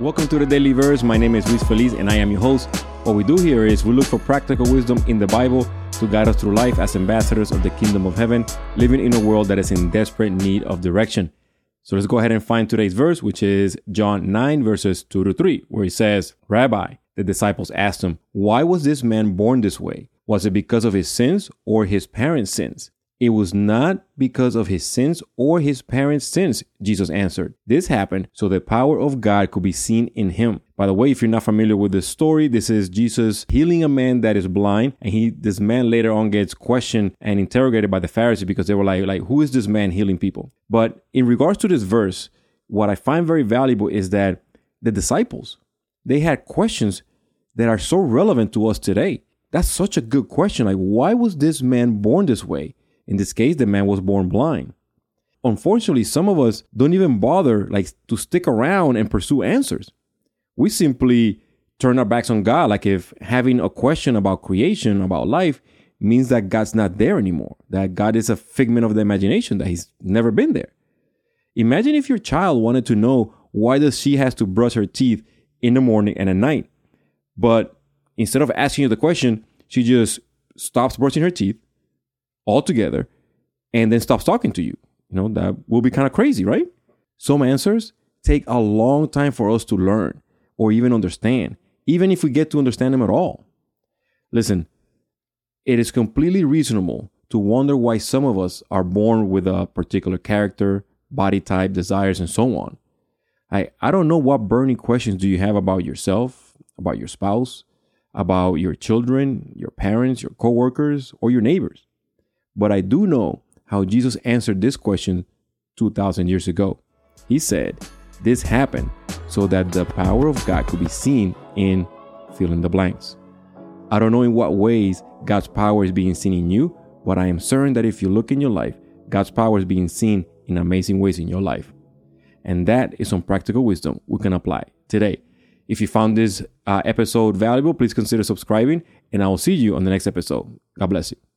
Welcome to the Daily Verse. My name is Luis Feliz and I am your host. What we do here is we look for practical wisdom in the Bible to guide us through life as ambassadors of the kingdom of heaven, living in a world that is in desperate need of direction. So let's go ahead and find today's verse, which is John 9, verses 2 to 3, where he says, Rabbi, the disciples asked him, Why was this man born this way? Was it because of his sins or his parents' sins? It was not because of his sins or his parents' sins, Jesus answered. This happened so the power of God could be seen in him. By the way, if you're not familiar with this story, this is Jesus healing a man that is blind, and he this man later on gets questioned and interrogated by the Pharisees because they were like, like, who is this man healing people? But in regards to this verse, what I find very valuable is that the disciples, they had questions that are so relevant to us today. That's such a good question. Like, why was this man born this way? In this case, the man was born blind. Unfortunately, some of us don't even bother like to stick around and pursue answers. We simply turn our backs on God like if having a question about creation, about life means that God's not there anymore, that God is a figment of the imagination, that he's never been there. Imagine if your child wanted to know why does she has to brush her teeth in the morning and at night. But instead of asking you the question, she just stops brushing her teeth, altogether and then stops talking to you. You know, that will be kind of crazy, right? Some answers take a long time for us to learn or even understand, even if we get to understand them at all. Listen, it is completely reasonable to wonder why some of us are born with a particular character, body type, desires, and so on. I, I don't know what burning questions do you have about yourself, about your spouse, about your children, your parents, your coworkers, or your neighbors. But I do know how Jesus answered this question 2,000 years ago. He said, This happened so that the power of God could be seen in fill in the blanks. I don't know in what ways God's power is being seen in you, but I am certain that if you look in your life, God's power is being seen in amazing ways in your life. And that is some practical wisdom we can apply today. If you found this uh, episode valuable, please consider subscribing, and I will see you on the next episode. God bless you.